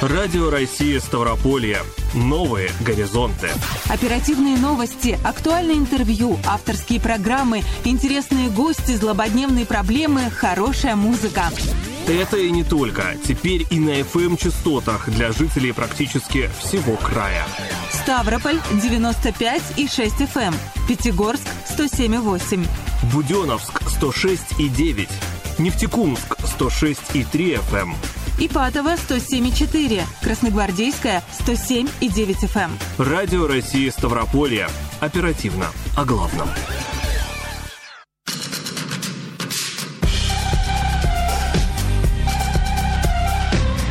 Радио России Ставрополье. Новые горизонты. Оперативные новости, актуальное интервью, авторские программы, интересные гости, злободневные проблемы, хорошая музыка. Это и не только. Теперь и на FM-частотах для жителей практически всего края. Ставрополь 95 и 6 FM. Пятигорск 107 и 8. Буденновск 106 и 9. Нефтекумск 106 и 3 FM. Ипатово 107,4, Красногвардейская 107,9 FM. Радио России Ставрополье. Оперативно о главном.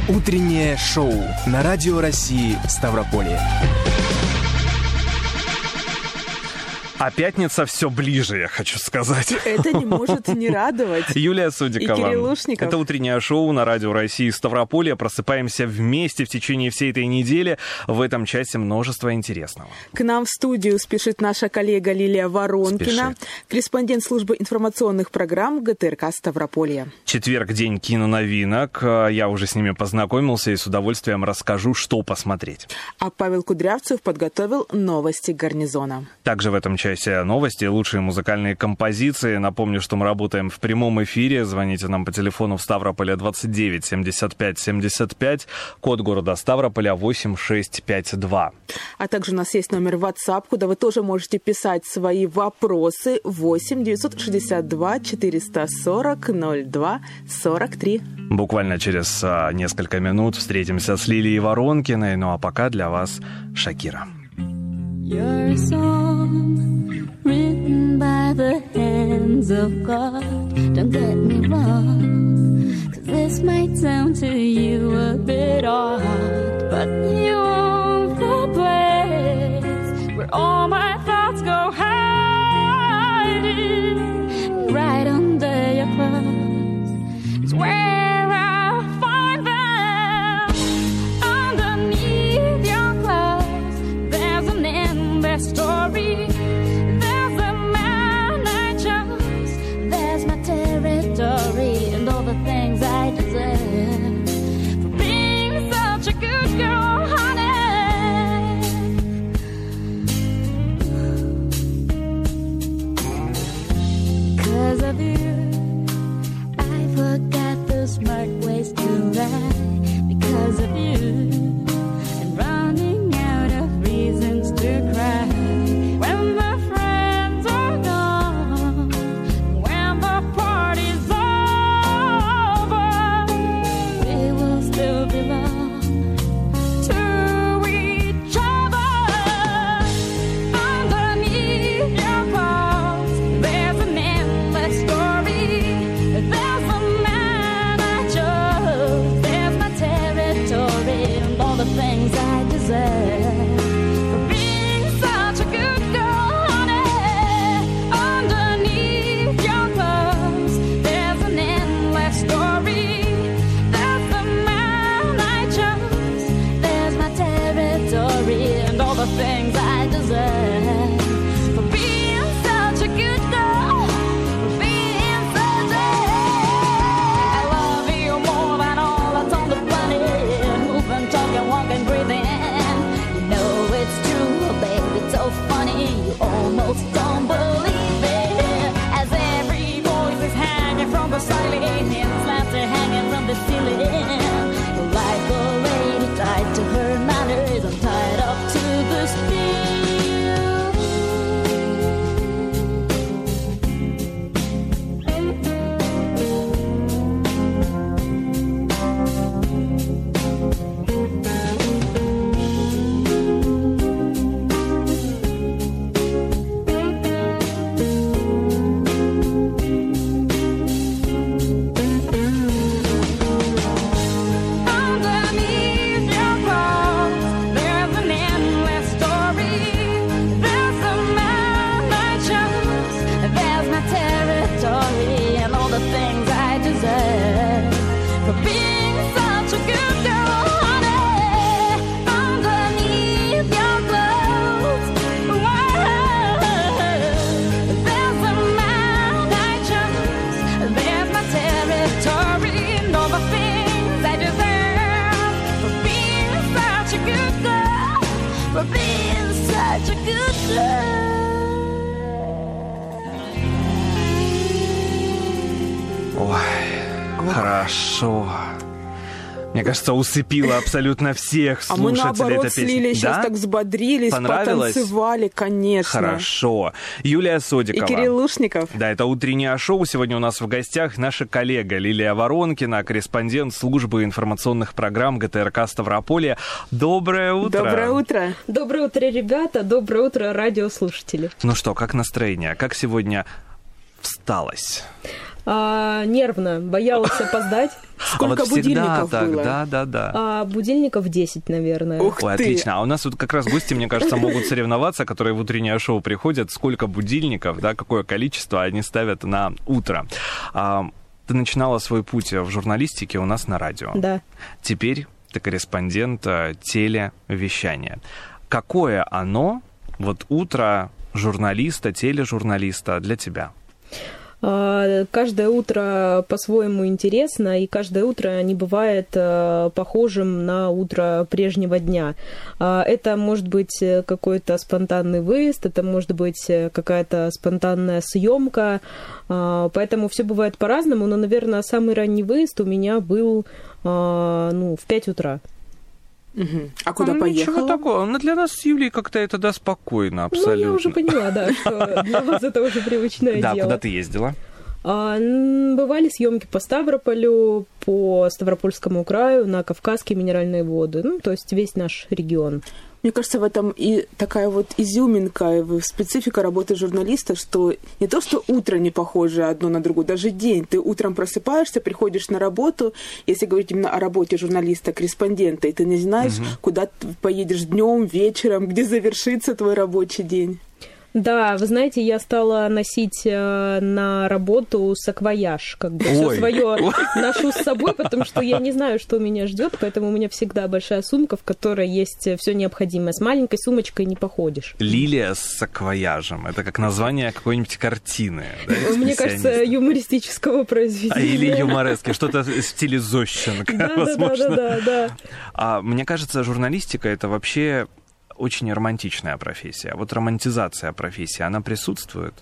Утреннее шоу на Радио России Ставрополье. А пятница все ближе, я хочу сказать. Это не может не радовать. Юлия Судикова. И Кирилл Лушников. Это утреннее шоу на Радио России Ставрополье. Просыпаемся вместе в течение всей этой недели. В этом части множество интересного. К нам в студию спешит наша коллега Лилия Воронкина, Спешит. корреспондент службы информационных программ ГТРК Ставрополье. Четверг, день киноновинок. Я уже с ними познакомился и с удовольствием расскажу, что посмотреть. А Павел Кудрявцев подготовил новости гарнизона. Также в этом часе новости, лучшие музыкальные композиции. Напомню, что мы работаем в прямом эфире. Звоните нам по телефону в Ставрополе 29 75 75, код города Ставрополя 8652. А также у нас есть номер WhatsApp, куда вы тоже можете писать свои вопросы 8 962 440 02 43. Буквально через а, несколько минут встретимся с Лилией Воронкиной. Ну а пока для вас Шакира. You're a song written by the hands of God. Don't get me wrong, 'cause this might sound to you a bit odd, but you own the place where all my thoughts go hiding. Right under your clothes is where I кажется, усыпила абсолютно всех А мы слушателей наоборот эта с песня. Лилей сейчас Да? так взбодрились, Понравилось? потанцевали, конечно. Хорошо. Юлия И Содикова. Кирилл Лушников. Да, это утреннее шоу. Сегодня у нас в гостях наша коллега Лилия Воронкина, корреспондент службы информационных программ ГТРК Ставрополья. Доброе утро. Доброе утро. Доброе утро, ребята. Доброе утро, радиослушатели. Ну что, как настроение? Как сегодня всталось? А, нервно, боялась опоздать. Сколько а вот всегда будильников так, было? Да, да, да. А, будильников 10, наверное. Ух Ой, ты. отлично. А у нас вот как раз гости, мне кажется, могут соревноваться, которые в утреннее шоу приходят, сколько будильников, да, какое количество они ставят на утро. А, ты начинала свой путь в журналистике у нас на радио. Да. Теперь ты корреспондент э, телевещания. Какое оно, вот утро журналиста, тележурналиста для тебя? А, Каждое утро по-своему интересно, и каждое утро не бывает э, похожим на утро прежнего дня. А, Это может быть э, какой-то спонтанный выезд, это может быть э, какая-то спонтанная съемка, А, поэтому все бывает по-разному, но, наверное, самый ранний выезд у меня был ну, в 5 утра. Мгм. А куда А, ну, Ничего поехала? такого. Ну, для нас с Юлей как-то это, да, спокойно, абсолютно. Ну, я уже поняла, да, что для вас это уже привычное Да, дело. куда ты ездила? А, бывали съемки по Ставрополю, по Ставропольскому краю, на Кавказские минеральные воды, ну, то есть весь наш регион. Мне кажется, в этом и такая вот изюминка, и специфика работы журналиста, что не то, что утро не похоже одно на другое, даже день. Ты утром просыпаешься, приходишь на работу, если говорить именно о работе журналиста-корреспондента, и ты не знаешь, куда ты поедешь днем, вечером, где завершится твой рабочий день. Да, вы знаете, я стала носить э, на работу саквояж, как бы все свое ношу с собой, потому что я не знаю, что меня ждет, поэтому у меня всегда большая сумка, в которой есть все необходимое. С маленькой сумочкой не походишь. Лилия с саквояжем. Это как название какой-нибудь картины. да, Мне кажется, юмористического произведения. А, Или юморески, что-то в стиле Зощенко, Да, возможно. да, да, да. А мне кажется, журналистика это вообще очень романтичная профессия. Вот романтизация профессии, она присутствует.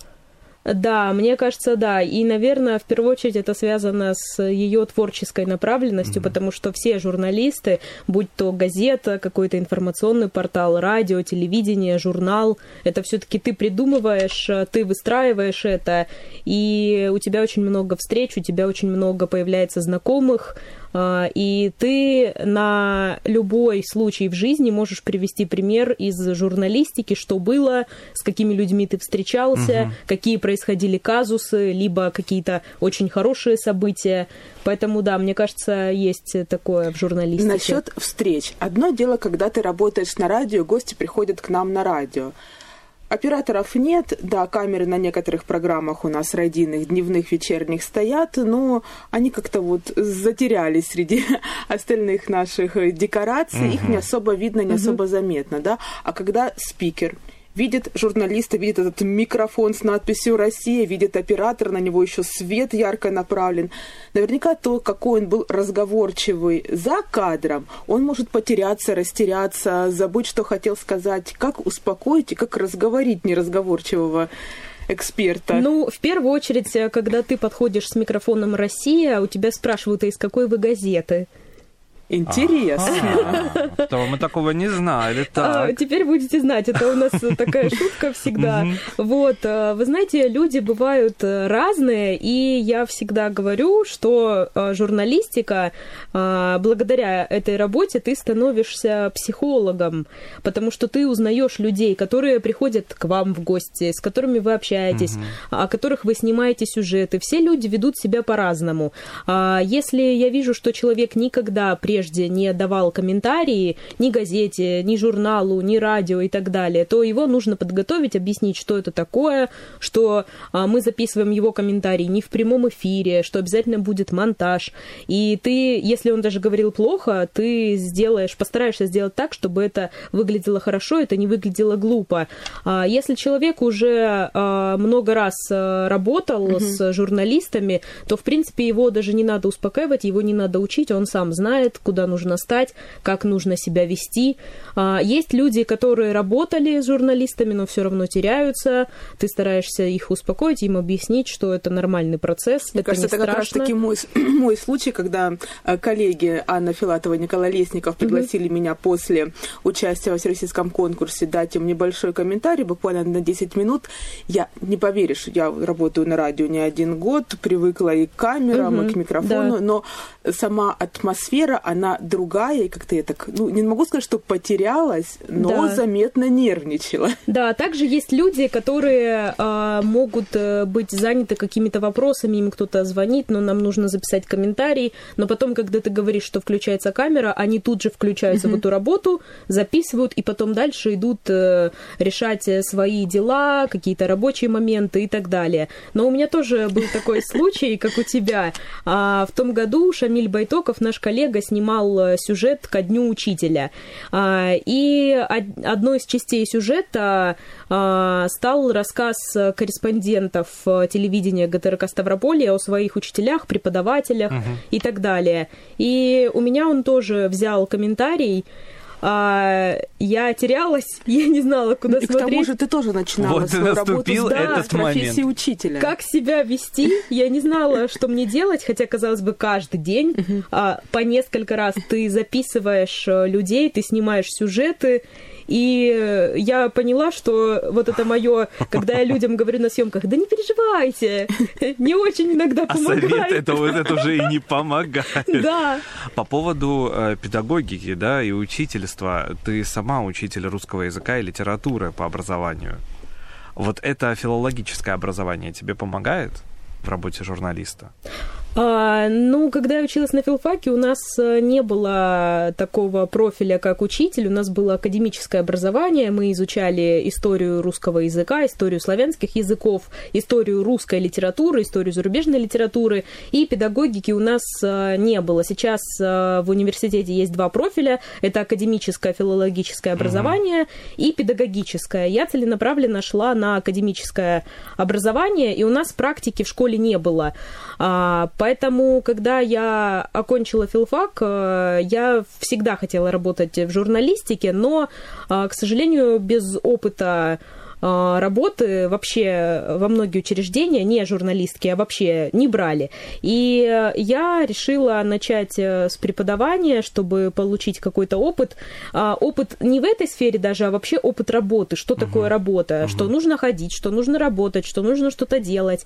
Да, мне кажется, да. И, наверное, в первую очередь это связано с ее творческой направленностью, потому что все журналисты, будь то газета, какой-то информационный портал, радио, телевидение, журнал, это все-таки ты придумываешь, ты выстраиваешь это, и у тебя очень много встреч, у тебя очень много появляется знакомых, а, и ты на любой случай в жизни можешь привести пример из журналистики, что было, с какими людьми ты встречался, какие происходили казусы, либо какие-то очень хорошие события. Поэтому, да, мне кажется, есть такое в журналистике. Насчет встреч. Одно дело, когда ты работаешь на радио, гости приходят к нам на радио. Операторов нет, да, камеры на некоторых программах у нас радийных, дневных, вечерних стоят, но они как-то вот затерялись среди остальных наших э, декораций, их не особо видно, не особо заметно, да. А когда спикер видит журналиста, видит этот микрофон с надписью «Россия», видит оператор, на него еще свет ярко направлен. Наверняка то, какой он был разговорчивый за кадром, он может потеряться, растеряться, забыть, что хотел сказать. Как успокоить и как разговорить неразговорчивого эксперта? Ну, в первую очередь, э, когда ты подходишь с микрофоном «Россия», у тебя спрашивают, а из какой вы газеты? Интересно. А, то мы такого не знали. А, теперь будете знать, это у нас такая шутка всегда. Вот, э, вы знаете, люди бывают э, разные, и я всегда говорю, что э, журналистика, благодаря этой работе ты становишься психологом, потому что ты узнаешь людей, которые приходят к вам в гости, с которыми вы общаетесь, о которых вы снимаете сюжеты. Все люди ведут себя по-разному. А Если я вижу, что человек никогда прежде не давал комментарии ни газете, ни журналу, ни радио и так далее, то его нужно подготовить, объяснить, что это такое, что а, мы записываем его комментарии не в прямом эфире, что обязательно будет монтаж. И ты, если он даже говорил плохо, ты сделаешь, постараешься сделать так, чтобы это выглядело хорошо, это не выглядело глупо. А Если человек уже а, много раз а, работал с журналистами, то, в принципе, его даже не надо успокаивать, его не надо учить, он сам знает, куда нужно стать, как нужно себя вести. А, есть люди, которые работали с журналистами, но все равно теряются. Ты стараешься их успокоить, им объяснить, что это нормальный процесс. Мне это кажется, это как страшно. таки мой, с- мой случай, когда э, коллеги Анна Филатова и Николай Лесников пригласили меня после участия во всероссийском конкурсе дать им небольшой комментарий, буквально на 10 минут. Я, не поверишь, я работаю на радио не один год, привыкла и к камерам, Мгм, и к микрофону, да. но сама атмосфера, она другая, и как-то я так, ну, не могу сказать, что потерялась, но Да. заметно нервничала. Да, также есть люди, которые а, могут э, быть заняты какими-то вопросами, им кто-то звонит, но нам нужно записать комментарий, но потом, когда ты говоришь, что включается камера, они тут же включаются в эту работу, записывают, и потом дальше идут э, решать э, свои дела, какие-то рабочие моменты и так далее. Но у меня тоже был такой случай, как у тебя. А, В том году Шамиль Байтоков, наш коллега, снимал э, сюжет ко Дню Учителя. А, И од- одной из частей сюжета а, стал рассказ корреспондентов э, телевидения ГТРК Ставрополья о своих учителях, преподавателях и так далее. И у меня он тоже взял комментарий. А, я терялась, я не знала, куда И к смотреть. тому же ты тоже начинала Вот свою работу да, этот с профессии момент. учителя. Как себя вести? Я не знала, что мне делать, хотя, казалось бы, каждый день а, по несколько раз ты записываешь э, людей, ты снимаешь сюжеты, и э, я поняла, что вот это мое, когда я людям говорю на съемках, да не переживайте, не очень иногда А совет помогает. это вот это уже и не помогает. Да. По поводу э, педагогики, да, и учительства, ты сама учитель русского языка и литературы по образованию. Вот это филологическое образование тебе помогает в работе журналиста? А, ну, когда я училась на филфаке, у нас э, не было такого профиля, как учитель. У нас было академическое образование. Мы изучали историю русского языка, историю славянских языков, историю русской литературы, историю зарубежной литературы. И педагогики у нас э, не было. Сейчас э, в университете есть два профиля. Это академическое филологическое образование и педагогическое. Я целенаправленно шла на академическое образование, и у нас практики в школе не было. А, Поэтому, когда я окончила филфак, э, я всегда хотела работать в журналистике, но, а, к сожалению, без опыта работы вообще во многие учреждения, не журналистки, а вообще не брали. И э, я решила начать э, с преподавания, чтобы получить какой-то опыт. А, Опыт не в этой сфере даже, а вообще опыт работы. Что такое работа? Что нужно ходить, что нужно работать, что нужно что-то делать.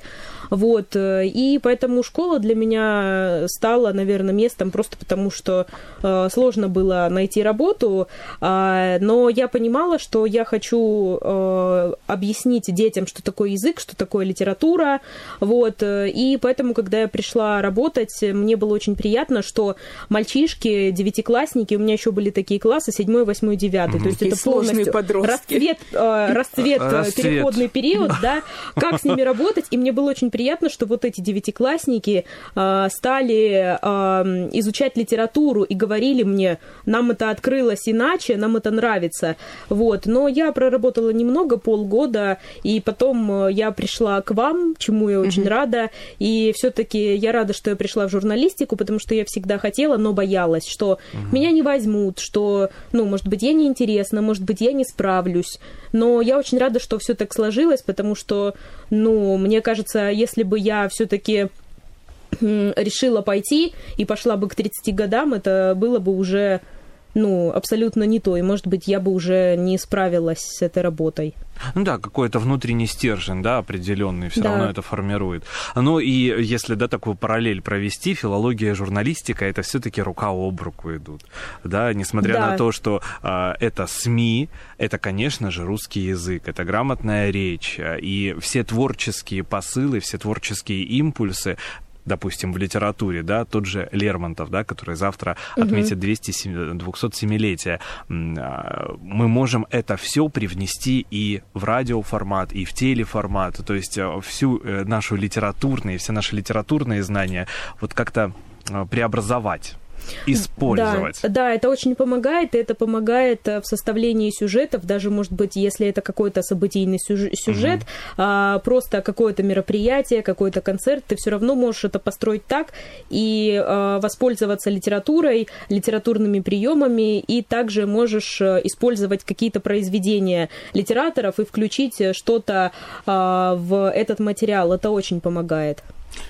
Вот. э, И поэтому школа для меня стала, наверное, местом просто потому, что э, сложно было найти работу, а, но я понимала, что я хочу э, объяснить детям, что такое язык, что такое литература, вот, э, и поэтому, когда я пришла работать, мне было очень приятно, что мальчишки, девятиклассники, у меня еще были такие классы, седьмой, восьмой, девятый, то есть это полностью подростки. расцвет, э, расцвет, э, Расцвет. переходный период, да, как с ними работать, и мне было очень приятно, что вот эти девятиклассники э, стали э, изучать литературу и говорили мне, нам это открылось иначе, нам это нравится, вот, но я проработала немного, полгода, и потом э, я пришла к вам, чему я очень рада, и все-таки я рада, что я пришла в журналистику, потому что я всегда хотела, но боялась, что меня не возьмут, что, ну, может быть, я неинтересна, может быть, я не справлюсь, но я очень рада, что все так сложилось, потому что, ну, мне кажется, если бы я все-таки решила пойти и пошла бы к 30 годам, это было бы уже, ну, абсолютно не то, и, может быть, я бы уже не справилась с этой работой. Ну да, какой-то внутренний стержень, да, определенный, все Да. равно это формирует. Ну и если, да, такую параллель провести, филология и журналистика, это все-таки рука об руку идут, да, несмотря Да. на то, что а, это СМИ, это, конечно же, русский язык, это грамотная речь, и все творческие посылы, все творческие импульсы, допустим, в литературе, да, тот же Лермонтов, да, который завтра отметит 207 207-летие, м, а, мы можем это все привнести и в радиоформат, и в телеформат, то есть а, всю э, нашу литературные, все наши литературные знания вот как-то а, преобразовать. Использовать. Да, да, это очень помогает, и это помогает э, в составлении сюжетов, даже, может быть, если это какой-то событийный сюж- сюжет, угу. а, просто какое-то мероприятие, какой-то концерт, ты все равно можешь это построить так и а, воспользоваться литературой, литературными приемами, и также можешь э, использовать какие-то произведения литераторов и включить что-то а, в этот материал. Это очень помогает.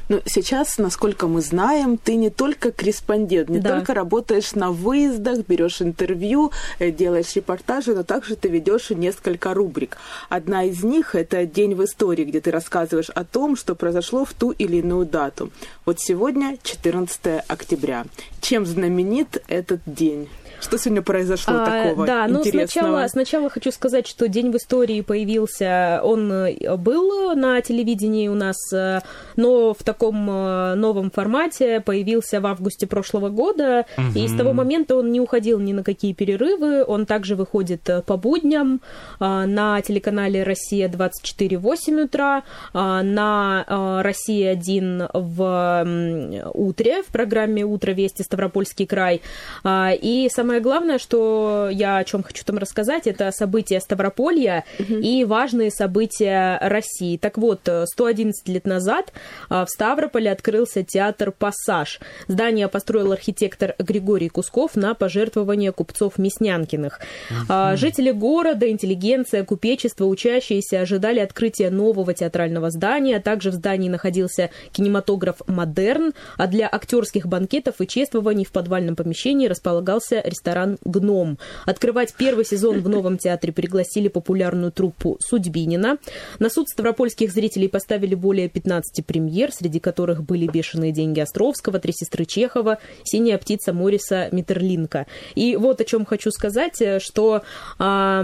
Ну, сейчас, насколько мы знаем, ты не только корреспондент, не да. только работаешь на выездах, берешь интервью, э, делаешь репортажи, но также ты ведешь несколько рубрик. Одна из них это День в истории, где ты рассказываешь о том, что произошло в ту или иную дату. Вот сегодня 14 октября. Чем знаменит этот день? Что сегодня произошло а, такого Да, ну сначала, сначала хочу сказать, что День в истории появился, он э, был на телевидении у нас, э, но в таком э, новом формате появился в августе прошлого года, угу. и с того момента он не уходил ни на какие перерывы, он также выходит по будням на телеканале «Россия 24 в 8 утра», на «Россия 1 в утре» в программе «Утро. Вести. Ставропольский край, и самое главное, что я о чем хочу там рассказать, это события Ставрополья угу. и важные события России. Так вот, 111 лет назад а, в Ставрополе открылся театр «Пассаж». Здание построил архитектор Григорий Кусков на пожертвование купцов Мяснянкиных. Угу. Жители города, интеллигенция, купечество, учащиеся ожидали открытия нового театрального здания. Также в здании находился кинематограф «Модерн», а для актерских банкетов и чествований в подвальном помещении располагался ресторан «Гном». Открывать первый сезон в новом театре пригласили популярную труппу Судьбинина. На суд ставропольских зрителей поставили более 15 премьер, среди которых были «Бешеные деньги» Островского, «Три сестры Чехова», «Синяя птица» Мориса Миттерлинка. И вот о чем хочу сказать, что а,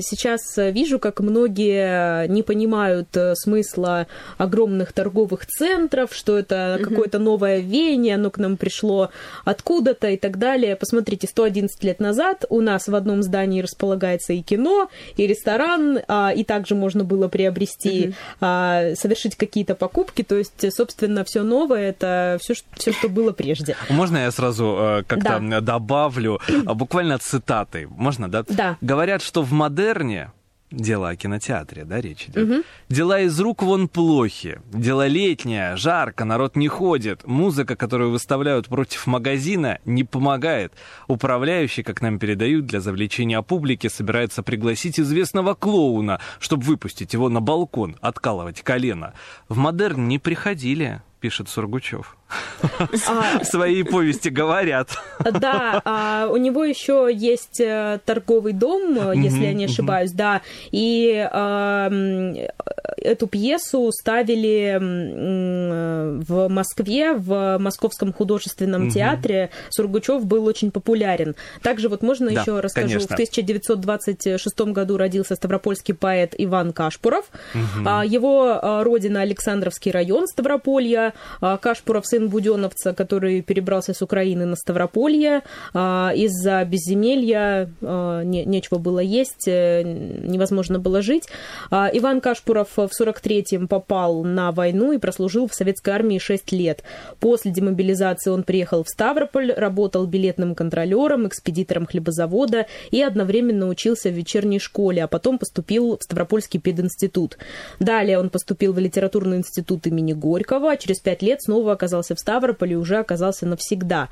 сейчас вижу, как многие не понимают смысла огромных торговых центров, что это какое-то новое веяние, оно к нам пришло откуда-то и так далее. Посмотрите, 111 лет назад у нас в одном здании располагается и кино, и ресторан, а, и также можно было приобрести, а, совершить какие-то покупки. То есть, собственно, все новое это все, все, что было прежде. Можно я сразу э, как-то да. добавлю а, буквально цитаты? Можно, да? Да. Говорят, что в модерне Дела о кинотеатре, да, речь идет. Угу. Дела из рук вон плохи. Дело летнее, жарко, народ не ходит. Музыка, которую выставляют против магазина, не помогает. Управляющий, как нам передают, для завлечения публики собирается пригласить известного клоуна, чтобы выпустить его на балкон, откалывать колено. В модерн не приходили пишет Сургучев. А... Свои повести говорят. Да, а у него еще есть э, торговый дом, если я не ошибаюсь, да, и э, эту пьесу ставили в Москве, в Московском художественном театре. Сургучев был очень популярен. Также вот можно да, еще расскажу. Конечно. В 1926 году родился ставропольский поэт Иван Кашпуров. Угу. Его а, родина Александровский район Ставрополья. А, Кашпуров сын Буденовца, который перебрался с Украины на Ставрополье. Из-за безземелья не, нечего было есть, э, невозможно было жить. Иван Кашпуров в 43-м попал на войну и прослужил в советской армии 6 лет. После демобилизации он приехал в Ставрополь, работал билетным контролером, экспедитором хлебозавода и одновременно учился в вечерней школе, а потом поступил в Ставропольский пединститут. Далее он поступил в литературный институт имени Горького, а через пять лет снова оказался в Ставрополе и уже оказался навсегда.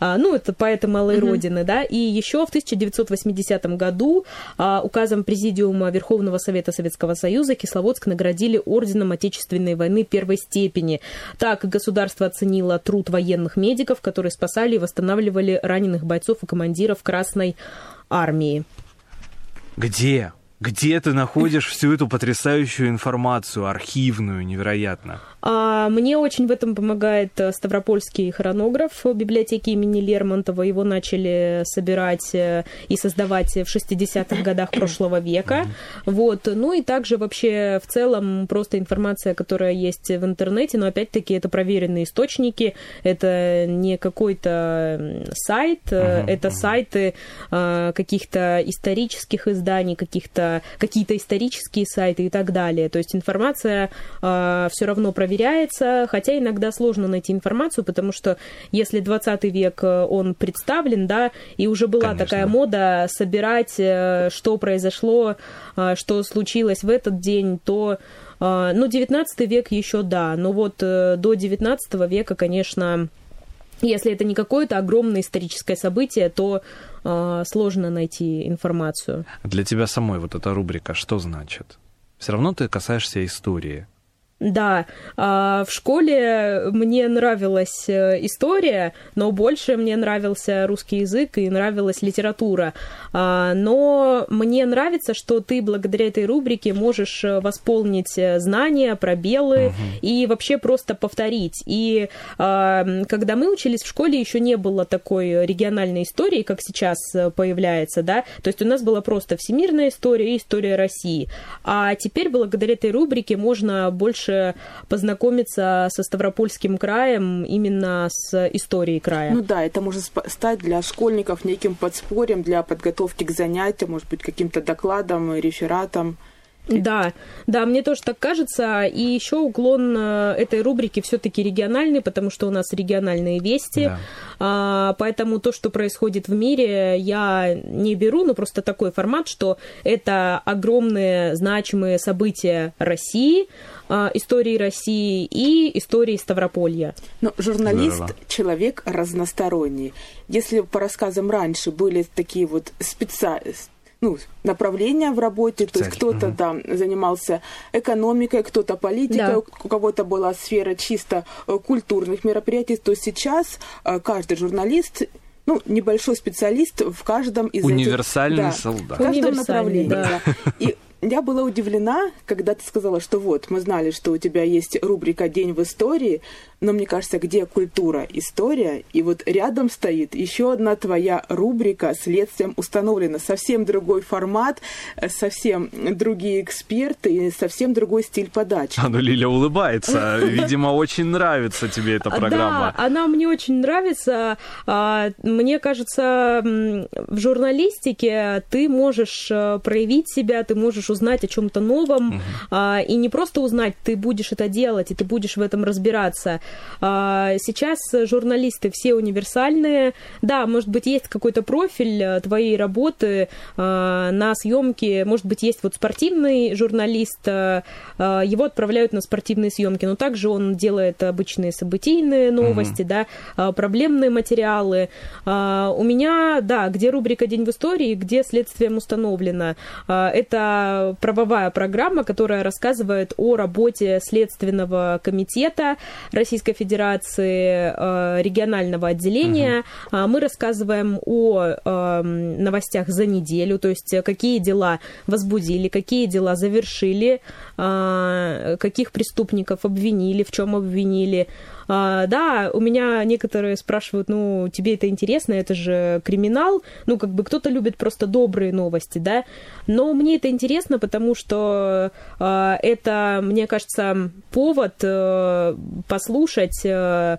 А, ну, это поэты малой mm-hmm. родины, да. И еще в 1980 году а, указом Президиума Верховного Совета Советского Союза Кисловодск наградили орденом Отечественной войны первой степени. Так государство оценило труд военных медиков, которые спасали и восстанавливали раненых бойцов и командиров Красной армии. Где? Где ты находишь всю эту потрясающую информацию, архивную, невероятно? А мне очень в этом помогает э, Ставропольский хронограф библиотеки имени Лермонтова. Его начали собирать э, и создавать в 60-х годах прошлого века. Вот. Ну и также вообще в целом просто информация, которая есть в интернете, но опять-таки это проверенные источники, это не какой-то сайт, uh-huh, это сайты каких-то исторических изданий, каких-то какие-то исторические сайты и так далее. То есть информация э, все равно проверяется, хотя иногда сложно найти информацию, потому что если 20 век э, он представлен, да, и уже была Конечно. такая мода собирать, э, что произошло, э, что случилось в этот день, то ну, 19 век еще да, но вот до 19 века, конечно, если это не какое-то огромное историческое событие, то сложно найти информацию. Для тебя самой вот эта рубрика что значит? Все равно ты касаешься истории. Да, а, в школе мне нравилась э, история, но больше мне нравился русский язык и нравилась литература. А, Но мне нравится, что ты благодаря этой рубрике можешь э, восполнить э, знания, пробелы и вообще просто повторить. И а, когда мы учились в школе, еще не было такой региональной истории, как сейчас появляется, да, то есть у нас была просто всемирная история и история России. А теперь благодаря этой рубрике можно больше познакомиться со Ставропольским краем именно с историей края. Ну да, это может стать для школьников неким подспорьем для подготовки к занятиям, может быть, каким-то докладом, рефератом. Да, да, мне тоже так кажется. И еще уклон э, этой рубрики все-таки региональный, потому что у нас региональные вести. Да. А, поэтому то, что происходит в мире, я не беру, но просто такой формат, что это огромные значимые события России, а, истории России и истории Ставрополья. Но журналист Здорово. человек разносторонний. Если по рассказам раньше были такие вот спеца... ну, направления в работе, то есть кто-то мгм. там занимался экономикой, кто-то политикой, Да. у кого-то была сфера чисто э, культурных мероприятий, то сейчас э, каждый журналист ну, небольшой специалист в каждом из Универсальный этих... солдат. В каждом Универсальный, направлении, да. да. И я была удивлена, когда ты сказала, что вот, мы знали, что у тебя есть рубрика «День в истории», но мне кажется, где культура, история, и вот рядом стоит еще одна твоя рубрика «Следствием установлено». Совсем другой формат, э, совсем другие эксперты и совсем другой стиль подачи. А ну Лиля улыбается. Видимо, очень нравится тебе эта А, программа. Да, она мне очень нравится. А, Мне кажется, в журналистике ты можешь э, проявить себя, ты можешь узнать о чем-то новом, а, и не просто узнать, ты будешь это делать, и ты будешь в этом разбираться. А, Сейчас журналисты все универсальные. Да, может быть, есть какой-то профиль э, твоей работы а, на съемки, может быть, есть вот спортивный журналист, э, э, его отправляют на спортивные съемки, но также он делает обычные событийные новости, да, а, проблемные материалы. У меня, да, где рубрика «День в истории», где следствием установлено. Это правовая программа, которая рассказывает о работе Следственного комитета Российской Федерации, э, регионального отделения. А, Мы рассказываем о эм, новостях за неделю, то есть э, какие дела возбудили, какие дела завершили, а, каких преступников обвинили, в чем обвинили. А, Да, у меня некоторые спрашивают, ну, тебе это интересно, это же криминал. Ну, как бы кто-то любит просто добрые новости, да. Но мне это интересно, потому что а, это, мне кажется, повод э, послушать э,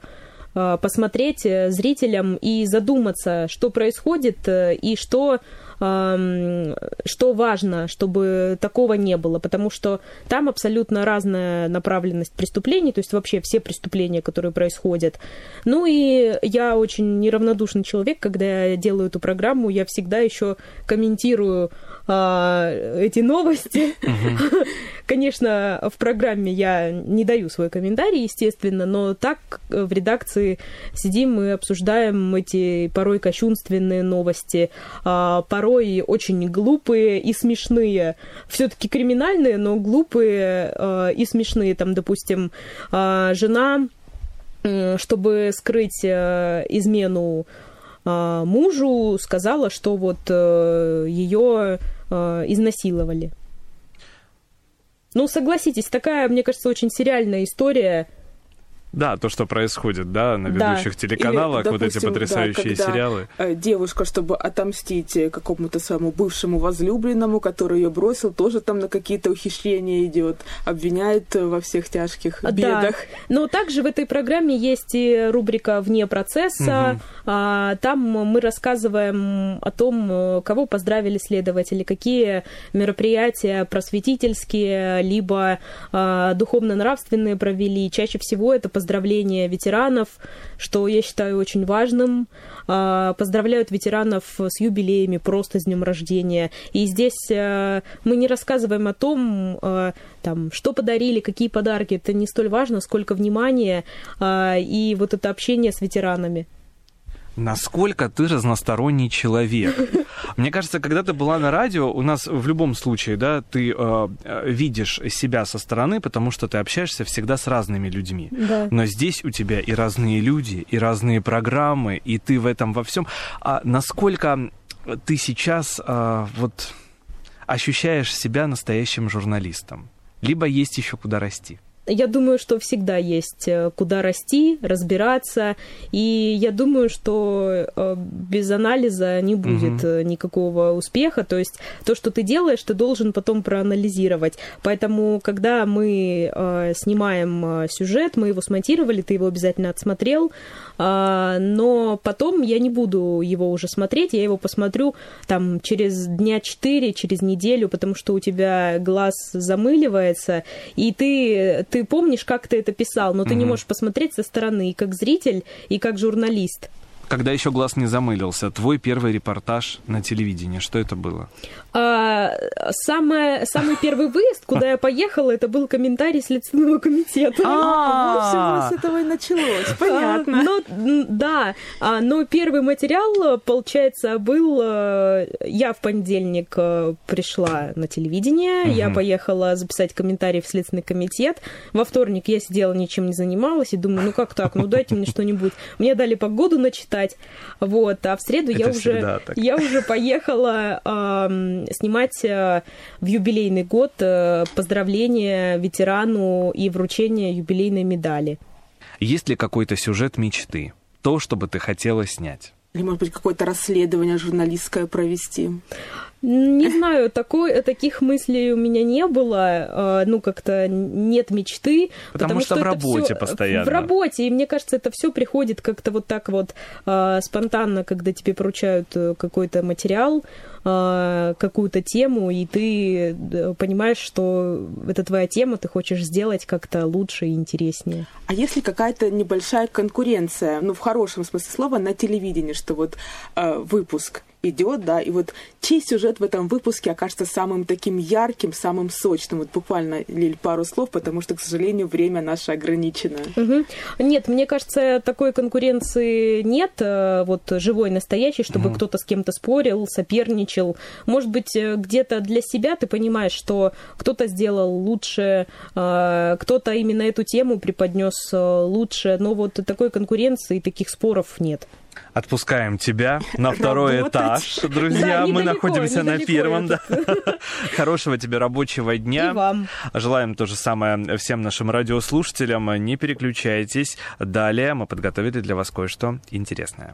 посмотреть зрителям и задуматься, что происходит и что что важно, чтобы такого не было, потому что там абсолютно разная направленность преступлений, то есть вообще все преступления, которые происходят. Ну и я очень неравнодушный человек, когда я делаю эту программу, я всегда еще комментирую а, эти новости. Конечно, в программе я не даю свой комментарий, естественно, но так э, в редакции сидим и обсуждаем эти порой кощунственные новости, а, порой очень глупые и смешные. Все-таки криминальные, но глупые э, и смешные. Там, допустим, а, жена, чтобы скрыть э, измену мужу, сказала, что вот ее изнасиловали. Ну, согласитесь, такая, мне кажется, очень сериальная история. Да, то, что происходит, да, на Да. ведущих телеканалах, Или, вот эти допустим, да, потрясающие когда, сериалы. э, Девушка, чтобы отомстить э, какому-то своему бывшему возлюбленному, который ее бросил, тоже там на какие-то ухищрения идет, обвиняет э, во всех тяжких Да. бедах. Но также в этой программе есть и рубрика «Вне процесса». А, Там мы рассказываем о том, кого поздравили следователи, какие мероприятия просветительские, либо а, духовно-нравственные провели. Чаще всего это поздравления ветеранов, что я считаю очень важным. А, Поздравляют ветеранов с юбилеями, просто с днем рождения. И здесь э, мы не рассказываем о том, э, там, что подарили, какие подарки. Это не столь важно, сколько внимания а, и вот это общение с ветеранами. Насколько ты разносторонний человек? Мне кажется, когда ты была на радио, у нас в любом случае, да, ты э, э, видишь себя со стороны, потому что ты общаешься всегда с разными людьми. Да. Но здесь у тебя и разные люди, и разные программы, и ты в этом во всем. А насколько ты сейчас э, вот ощущаешь себя настоящим журналистом? Либо есть еще куда расти? Я думаю, что всегда есть э, куда расти, разбираться, и я думаю, что э, без анализа не будет э, никакого успеха. То есть то, что ты делаешь, ты должен потом проанализировать. Поэтому, когда мы снимаем сюжет, мы его смонтировали, ты его обязательно отсмотрел, но потом я не буду его уже смотреть, я его посмотрю там через дня четыре, через неделю, потому что у тебя глаз замыливается, и ты, ты помнишь, как ты это писал, но ты не Мгм. можешь посмотреть со стороны и как зритель, и как журналист. Когда еще глаз не замылился, твой первый репортаж на телевидении, что это было? А, самое, самый первый выезд, куда я поехала, это был комментарий Следственного комитета. А, вот всё с этого и началось, понятно. А, но, да, а, но первый материал, получается, был... э, Я в понедельник э, пришла на телевидение, я поехала записать комментарий в Следственный комитет. Во вторник я сидела, ничем не занималась и думаю, ну как так, ну дайте мне что-нибудь. Мне дали погоду начитать, вот, а в среду я уже, так. я уже поехала ам, снимать э, в юбилейный год э, поздравления ветерану и вручение юбилейной медали. Есть ли какой-то сюжет мечты? То, что бы ты хотела снять? Или, может быть, какое-то расследование журналистское провести. Не знаю, такой, таких мыслей у меня не было. э, Ну, как-то нет мечты. Потому что в это работе постоянно. В работе. И мне кажется, это все приходит как-то вот так вот э, спонтанно, когда тебе поручают э, какой-то материал, какую-то тему, и ты понимаешь, что это твоя тема, ты хочешь сделать как-то лучше и интереснее. А если какая-то небольшая конкуренция, ну, в хорошем смысле слова, на телевидении, что вот э, выпуск идет, да, и вот чей сюжет в этом выпуске окажется самым таким ярким, самым сочным? Вот буквально, Лиль, пару слов, потому что, к сожалению, время наше ограничено. Мгм. Нет, мне кажется, такой конкуренции нет, э, вот живой, настоящей, чтобы кто-то с кем-то спорил, соперничал. Может быть, э, где-то для себя ты понимаешь, что кто-то сделал лучше, э, кто-то именно эту тему преподнес лучше, но вот такой конкуренции, таких споров нет. Отпускаем тебя на второй Работать. этаж, друзья. Да, Мы недалеко, находимся на первом. Да. Хорошего тебе рабочего дня. И вам. Желаем то же самое всем нашим радиослушателям. Не переключайтесь. Далее мы подготовили для вас кое-что интересное.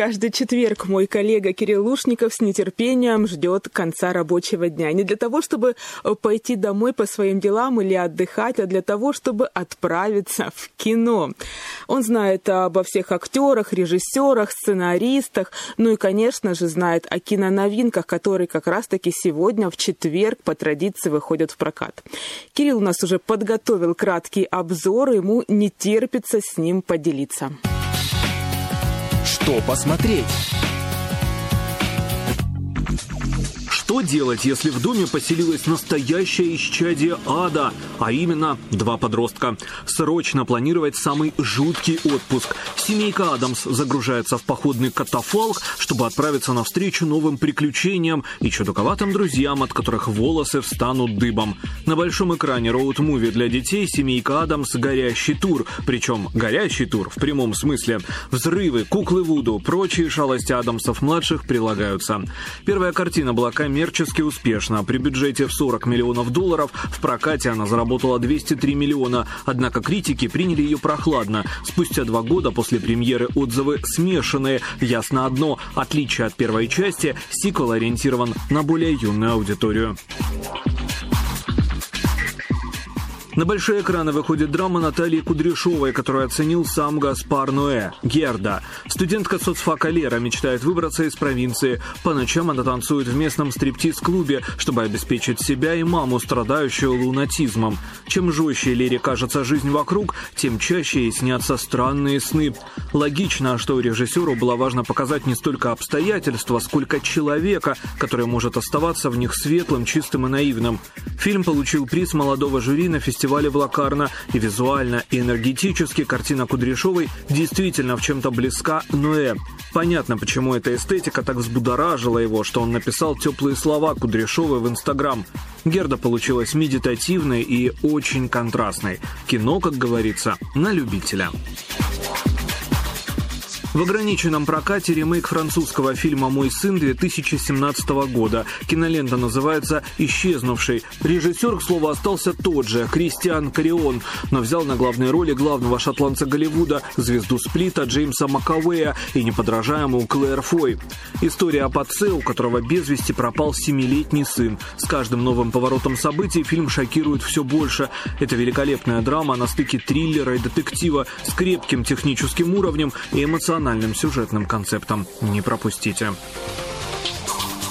Каждый четверг мой коллега Кирилл Лушников с нетерпением ждет конца рабочего дня. Не для того, чтобы э, пойти домой по своим делам или отдыхать, а для того, чтобы отправиться в кино. Он знает обо всех актерах, режиссерах, сценаристах, ну и, конечно же, знает о киноновинках, которые как раз-таки сегодня, в четверг, по традиции выходят в прокат. Кирилл у нас уже подготовил краткий обзор, ему не терпится с ним поделиться. Что посмотреть? Что делать, если в доме поселилось настоящее исчадие ада, а именно два подростка? Срочно планировать самый жуткий отпуск. Семейка Адамс загружается в походный катафалк, чтобы отправиться навстречу новым приключениям и чудаковатым друзьям, от которых волосы встанут дыбом. На большом экране роуд-муви для детей «Семейка Адамс. Горящий тур». Причем горящий тур в прямом смысле. Взрывы, куклы Вуду, прочие шалости Адамсов-младших прилагаются. Первая картина была коммерчески успешна. При бюджете в 40 миллионов долларов в прокате она заработала 203 миллиона. Однако критики приняли ее прохладно. Спустя два года после премьеры отзывы смешанные. Ясно одно – отличие от первой части, сиквел ориентирован на более юную аудиторию. На большие экраны выходит драма Натальи Кудряшовой, которую оценил сам Гаспар Ноэ. Герда. Студентка соцфака Лера мечтает выбраться из провинции. По ночам она танцует в местном стриптиз-клубе, чтобы обеспечить себя и маму, страдающую лунатизмом. Чем жестче Лере кажется жизнь вокруг, тем чаще ей снятся странные сны. Логично, что режиссеру было важно показать не столько обстоятельства, сколько человека, который может оставаться в них светлым, чистым и наивным. Фильм получил приз молодого жюри на фестивале фестивале в Лакарно, и визуально, и энергетически картина Кудряшовой действительно в чем-то близка Ноэ. Понятно, почему эта эстетика так взбудоражила его, что он написал теплые слова Кудряшовой в Инстаграм. Герда получилась медитативной и очень контрастной. Кино, как говорится, на любителя. В ограниченном прокате ремейк французского фильма «Мой сын» 2017 года. Кинолента называется «Исчезнувший». Режиссер, к слову, остался тот же, Кристиан Карион, но взял на главной роли главного шотландца Голливуда, звезду сплита Джеймса Макавея и неподражаемую Клэр Фой. История об отце, у которого без вести пропал семилетний сын. С каждым новым поворотом событий фильм шокирует все больше. Это великолепная драма на стыке триллера и детектива с крепким техническим уровнем и эмоциональным эмоциональным сюжетным концептом. Не пропустите.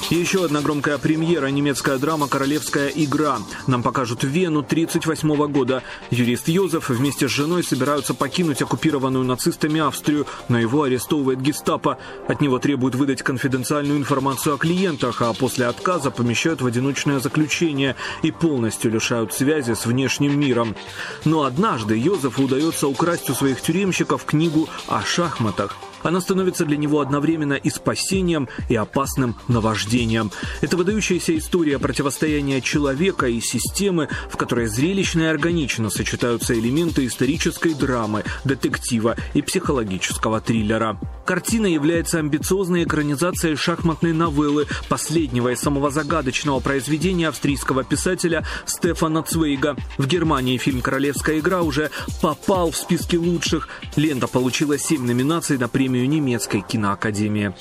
Еще одна громкая премьера – немецкая драма «Королевская игра». Нам покажут Вену 1938 года. Юрист Йозеф вместе с женой собираются покинуть оккупированную нацистами Австрию, но его арестовывает гестапо. От него требуют выдать конфиденциальную информацию о клиентах, а после отказа помещают в одиночное заключение и полностью лишают связи с внешним миром. Но однажды Йозефу удается украсть у своих тюремщиков книгу о шахматах. Она становится для него одновременно и спасением, и опасным наваждением. Это выдающаяся история противостояния человека и системы, в которой зрелищно и органично сочетаются элементы исторической драмы, детектива и психологического триллера. Картина является амбициозной экранизацией шахматной новеллы, последнего и самого загадочного произведения австрийского писателя Стефана Цвейга. В Германии фильм «Королевская игра» уже попал в списки лучших. Лента получила семь номинаций на премию премию немецкой киноакадемии.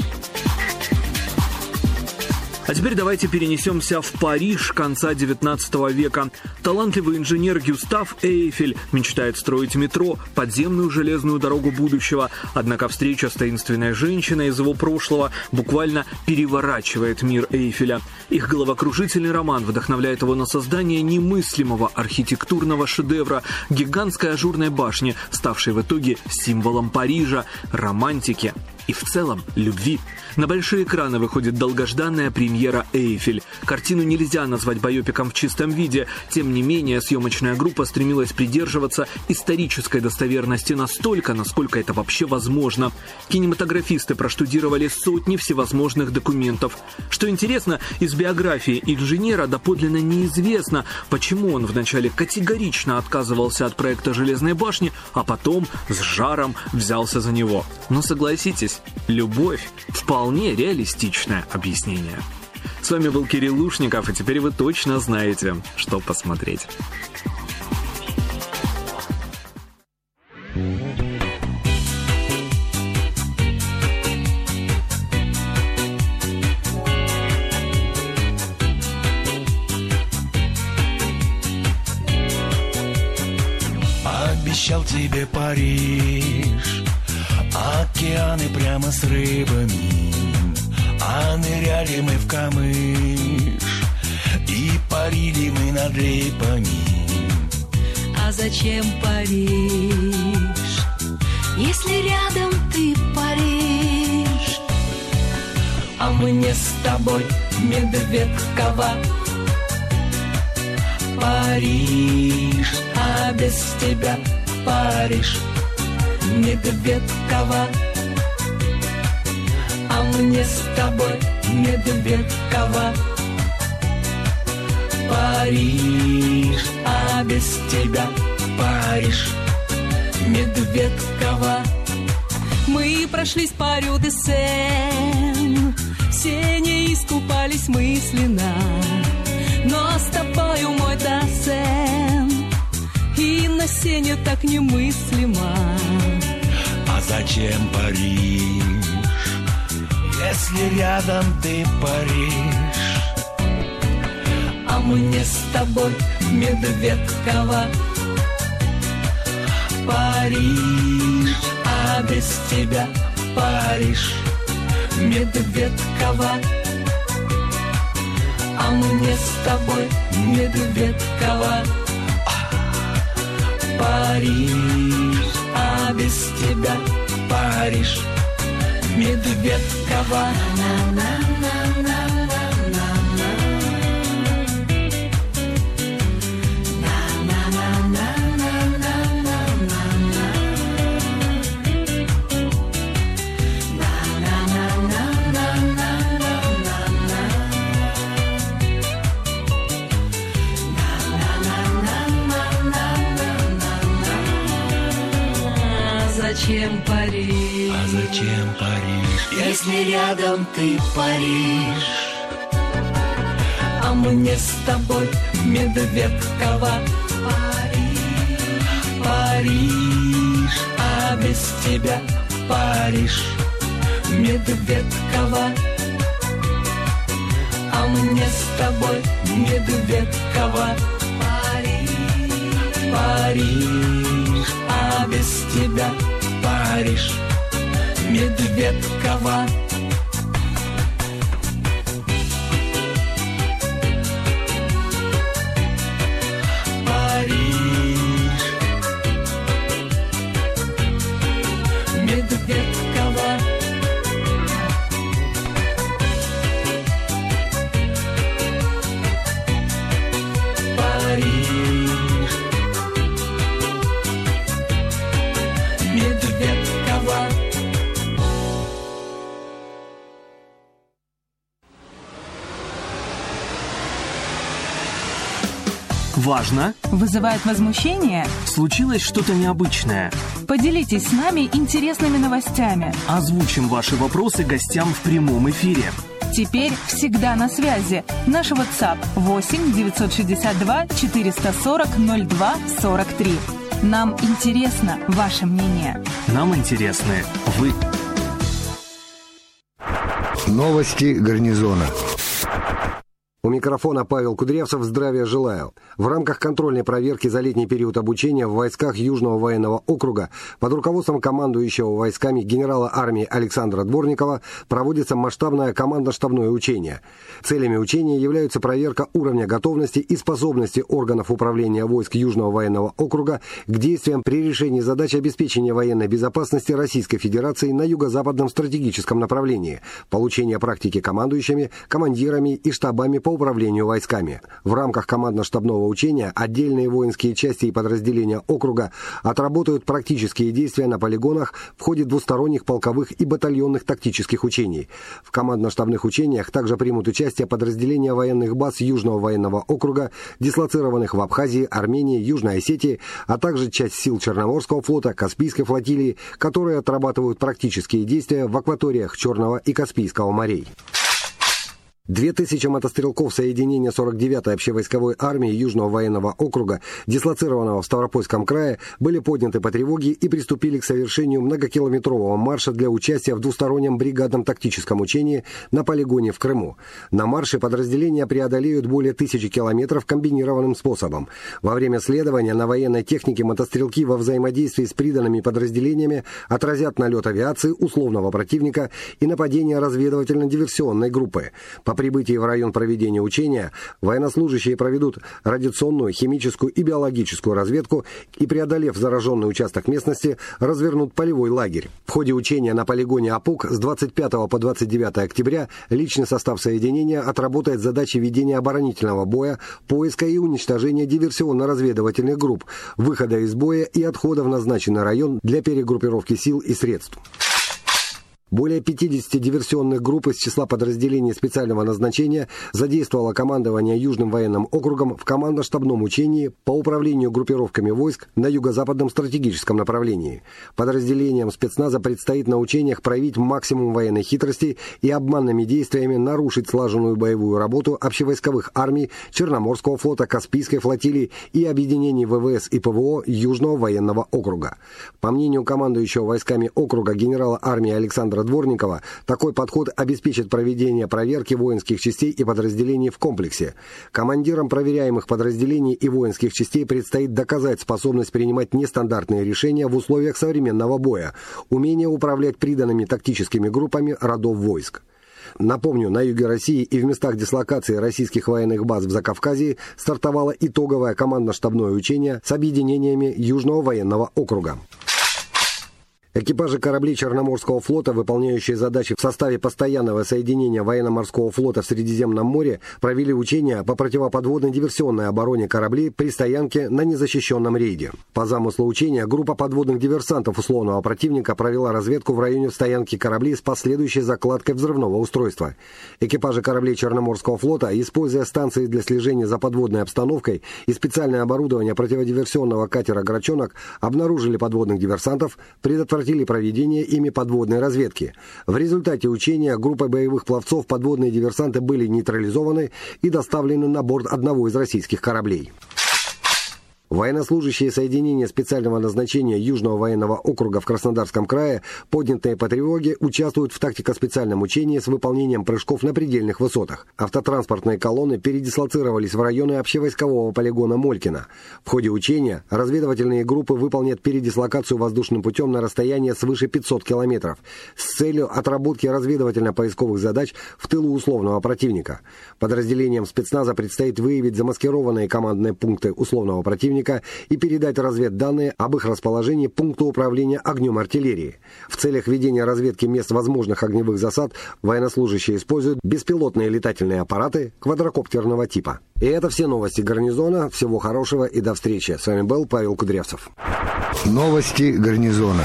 А теперь давайте перенесемся в Париж конца 19 века. Талантливый инженер Гюстав Эйфель мечтает строить метро, подземную железную дорогу будущего. Однако встреча с таинственной женщиной из его прошлого буквально переворачивает мир Эйфеля. Их головокружительный роман вдохновляет его на создание немыслимого архитектурного шедевра – гигантской ажурной башни, ставшей в итоге символом Парижа, романтики и в целом любви. На большие экраны выходит долгожданная премьера «Эйфель». Картину нельзя назвать байопиком в чистом виде. Тем не менее, съемочная группа стремилась придерживаться исторической достоверности настолько, насколько это вообще возможно. Кинематографисты проштудировали сотни всевозможных документов. Что интересно, из биографии инженера доподлинно неизвестно, почему он вначале категорично отказывался от проекта «Железной башни», а потом с жаром взялся за него. Но согласитесь, любовь вполне реалистичное объяснение. С вами был Кирилл Лушников, и теперь вы точно знаете, что посмотреть. Медведкова А мне с тобой Медведкова Париж, а без тебя Париж Медведкова Мы прошлись по рю Сен, все не искупались мысленно, но с тобою мой досен, и на сене так немыслимо. Зачем Париж, если рядом ты Париж? А мне с тобой Медведкова. Париж, а без тебя Париж Медведкова. А мне с тобой Медведкова. Париж, без тебя Париж Медведкова. А зачем Париж? А зачем Париж, если рядом ты Париж? А мне с тобой Медведкова. Париж, Париж, а без тебя Париж. Медведкова. А мне с тобой Медведкова. Париж, Париж, а без тебя Париж Медведкова Важно? Вызывает возмущение? Случилось что-то необычное. Поделитесь с нами интересными новостями. Озвучим ваши вопросы гостям в прямом эфире. Теперь всегда на связи. Наш WhatsApp 8 962 440 02 43. Нам интересно ваше мнение. Нам интересны вы. Новости гарнизона. У микрофона Павел Кудрявцев. Здравия желаю. В рамках контрольной проверки за летний период обучения в войсках Южного военного округа под руководством командующего войсками генерала армии Александра Дворникова проводится масштабное командно-штабное учение. Целями учения являются проверка уровня готовности и способности органов управления войск Южного военного округа к действиям при решении задач обеспечения военной безопасности Российской Федерации на юго-западном стратегическом направлении, получение практики командующими, командирами и штабами по управлению войсками. В рамках командно-штабного учения отдельные воинские части и подразделения округа отработают практические действия на полигонах в ходе двусторонних полковых и батальонных тактических учений. В командно-штабных учениях также примут участие подразделения военных баз Южного военного округа, дислоцированных в Абхазии, Армении, Южной Осетии, а также часть сил Черноморского флота, Каспийской флотилии, которые отрабатывают практические действия в акваториях Черного и Каспийского морей. Две тысячи мотострелков соединения 49-й общевойсковой армии Южного военного округа, дислоцированного в Ставропольском крае, были подняты по тревоге и приступили к совершению многокилометрового марша для участия в двустороннем бригадном тактическом учении на полигоне в Крыму. На марше подразделения преодолеют более тысячи километров комбинированным способом. Во время следования на военной технике мотострелки во взаимодействии с приданными подразделениями отразят налет авиации условного противника и нападение разведывательно-диверсионной группы. По прибытии в район проведения учения военнослужащие проведут радиационную, химическую и биологическую разведку и, преодолев зараженный участок местности, развернут полевой лагерь. В ходе учения на полигоне АПУК с 25 по 29 октября личный состав соединения отработает задачи ведения оборонительного боя, поиска и уничтожения диверсионно-разведывательных групп, выхода из боя и отхода в назначенный район для перегруппировки сил и средств. Более 50 диверсионных групп из числа подразделений специального назначения задействовало командование Южным военным округом в командно-штабном учении по управлению группировками войск на юго-западном стратегическом направлении. Подразделениям спецназа предстоит на учениях проявить максимум военной хитрости и обманными действиями нарушить слаженную боевую работу общевойсковых армий Черноморского флота, Каспийской флотилии и объединений ВВС и ПВО Южного военного округа. По мнению командующего войсками округа генерала армии Александра Александра Дворникова, такой подход обеспечит проведение проверки воинских частей и подразделений в комплексе. Командирам проверяемых подразделений и воинских частей предстоит доказать способность принимать нестандартные решения в условиях современного боя, умение управлять приданными тактическими группами родов войск. Напомню, на юге России и в местах дислокации российских военных баз в Закавказье стартовало итоговое командно-штабное учение с объединениями Южного военного округа. Экипажи кораблей Черноморского флота, выполняющие задачи в составе постоянного соединения военно-морского флота в Средиземном море, провели учения по противоподводной диверсионной обороне кораблей при стоянке на незащищенном рейде. По замыслу учения группа подводных диверсантов условного противника провела разведку в районе стоянки кораблей с последующей закладкой взрывного устройства. Экипажи кораблей Черноморского флота, используя станции для слежения за подводной обстановкой и специальное оборудование противодиверсионного катера «Грачонок», обнаружили подводных диверсантов, предотвратили прекратили проведение ими подводной разведки. В результате учения группой боевых пловцов подводные диверсанты были нейтрализованы и доставлены на борт одного из российских кораблей. Военнослужащие соединения специального назначения Южного военного округа в Краснодарском крае, поднятые по тревоге, участвуют в тактико-специальном учении с выполнением прыжков на предельных высотах. Автотранспортные колонны передислоцировались в районы общевойскового полигона Молькина. В ходе учения разведывательные группы выполнят передислокацию воздушным путем на расстояние свыше 500 километров с целью отработки разведывательно-поисковых задач в тылу условного противника. Подразделениям спецназа предстоит выявить замаскированные командные пункты условного противника противника и передать разведданные об их расположении пункту управления огнем артиллерии. В целях ведения разведки мест возможных огневых засад военнослужащие используют беспилотные летательные аппараты квадрокоптерного типа. И это все новости гарнизона. Всего хорошего и до встречи. С вами был Павел Кудрявцев. Новости гарнизона.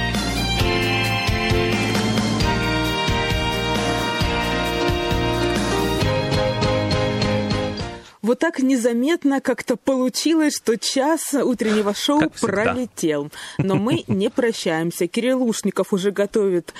Вот так незаметно как-то получилось, что час утреннего шоу пролетел. Но мы не прощаемся. Кирилл Ушников уже готовит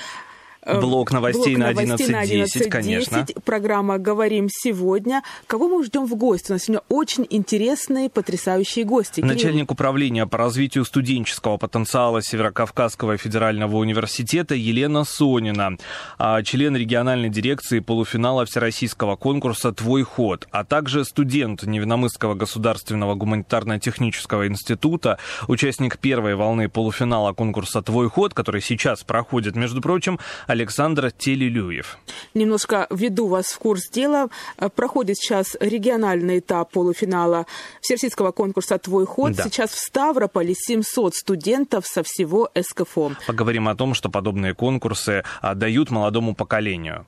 э, Блок новостей на новостей 11.10, конечно. Программа «Говорим сегодня». Кого мы ждем в гости? У нас сегодня очень интересные, потрясающие гости. Начальник управления по развитию студенческого потенциала Северокавказского федерального университета Елена Сонина, а член региональной дирекции полуфинала всероссийского конкурса «Твой ход», а также студент Невиномысского государственного гуманитарно-технического института, участник первой волны полуфинала конкурса «Твой ход», который сейчас проходит, между прочим, Александр Телелюев. Немножко введу вас в курс дела. Э, Проходит сейчас региональный этап полуфинала всероссийского конкурса «Твой ход». Да. Сейчас в Ставрополе 700 студентов со всего СКФО. Поговорим о том, что подобные конкурсы а, дают молодому поколению.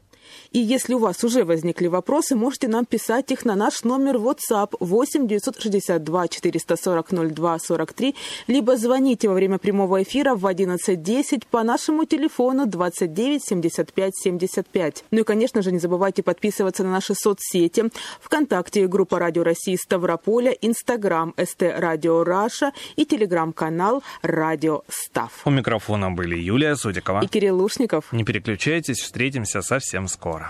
И если у вас уже возникли вопросы, можете нам писать их на наш номер WhatsApp 8 962 440 02 43, либо звоните во время прямого эфира в 11.10 по нашему телефону 29 75 75. Ну и, конечно же, не забывайте подписываться на наши соцсети. ВКонтакте группа Радио России Ставрополье, Инстаграм ST Radio Russia и Телеграм-канал Радио Став. У микрофона были Юлия Судикова. И Кирилл Лушников. Не переключайтесь, встретимся совсем скоро.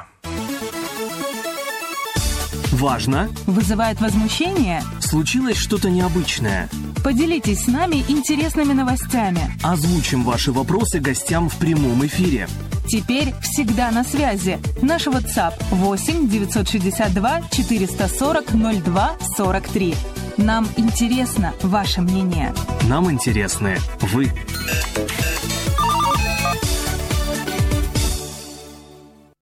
Важно? Вызывает возмущение? Случилось что-то необычное? Поделитесь с нами интересными новостями. Озвучим ваши вопросы гостям в прямом эфире. Теперь всегда на связи. Наш WhatsApp 8 962 440 02 43. Нам интересно ваше мнение. Нам интересны вы.